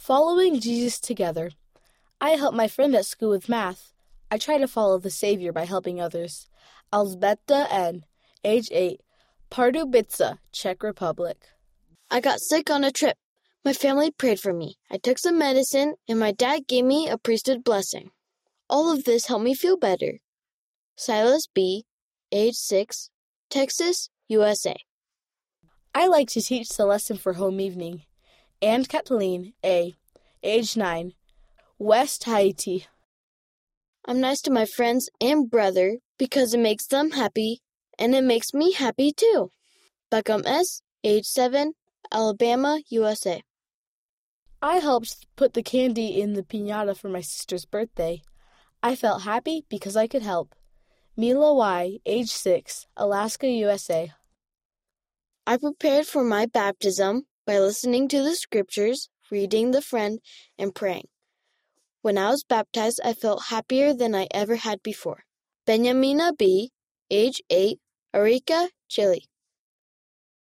Following Jesus together. I help my friend at school with math. I try to follow the Savior by helping others. Alzbeta N, age 8, Pardubice, Czech Republic. I got sick on a trip. My family prayed for me. I took some medicine, and my dad gave me a priesthood blessing. All of this helped me feel better. Silas B., age 6, Texas, USA. I like to teach the lesson for home evening. And Kathleen A., age 9, West Haiti. I'm nice to my friends and brother because it makes them happy, and it makes me happy too. Beckham S., age 7, Alabama, USA. I helped put the candy in the pinata for my sister's birthday. I felt happy because I could help. Mila Y., age 6, Alaska, USA. I prepared for my baptism by listening to the scriptures, reading the friend, and praying. When I was baptized, I felt happier than I ever had before. Benjamina B., age 8, Arica, Chile.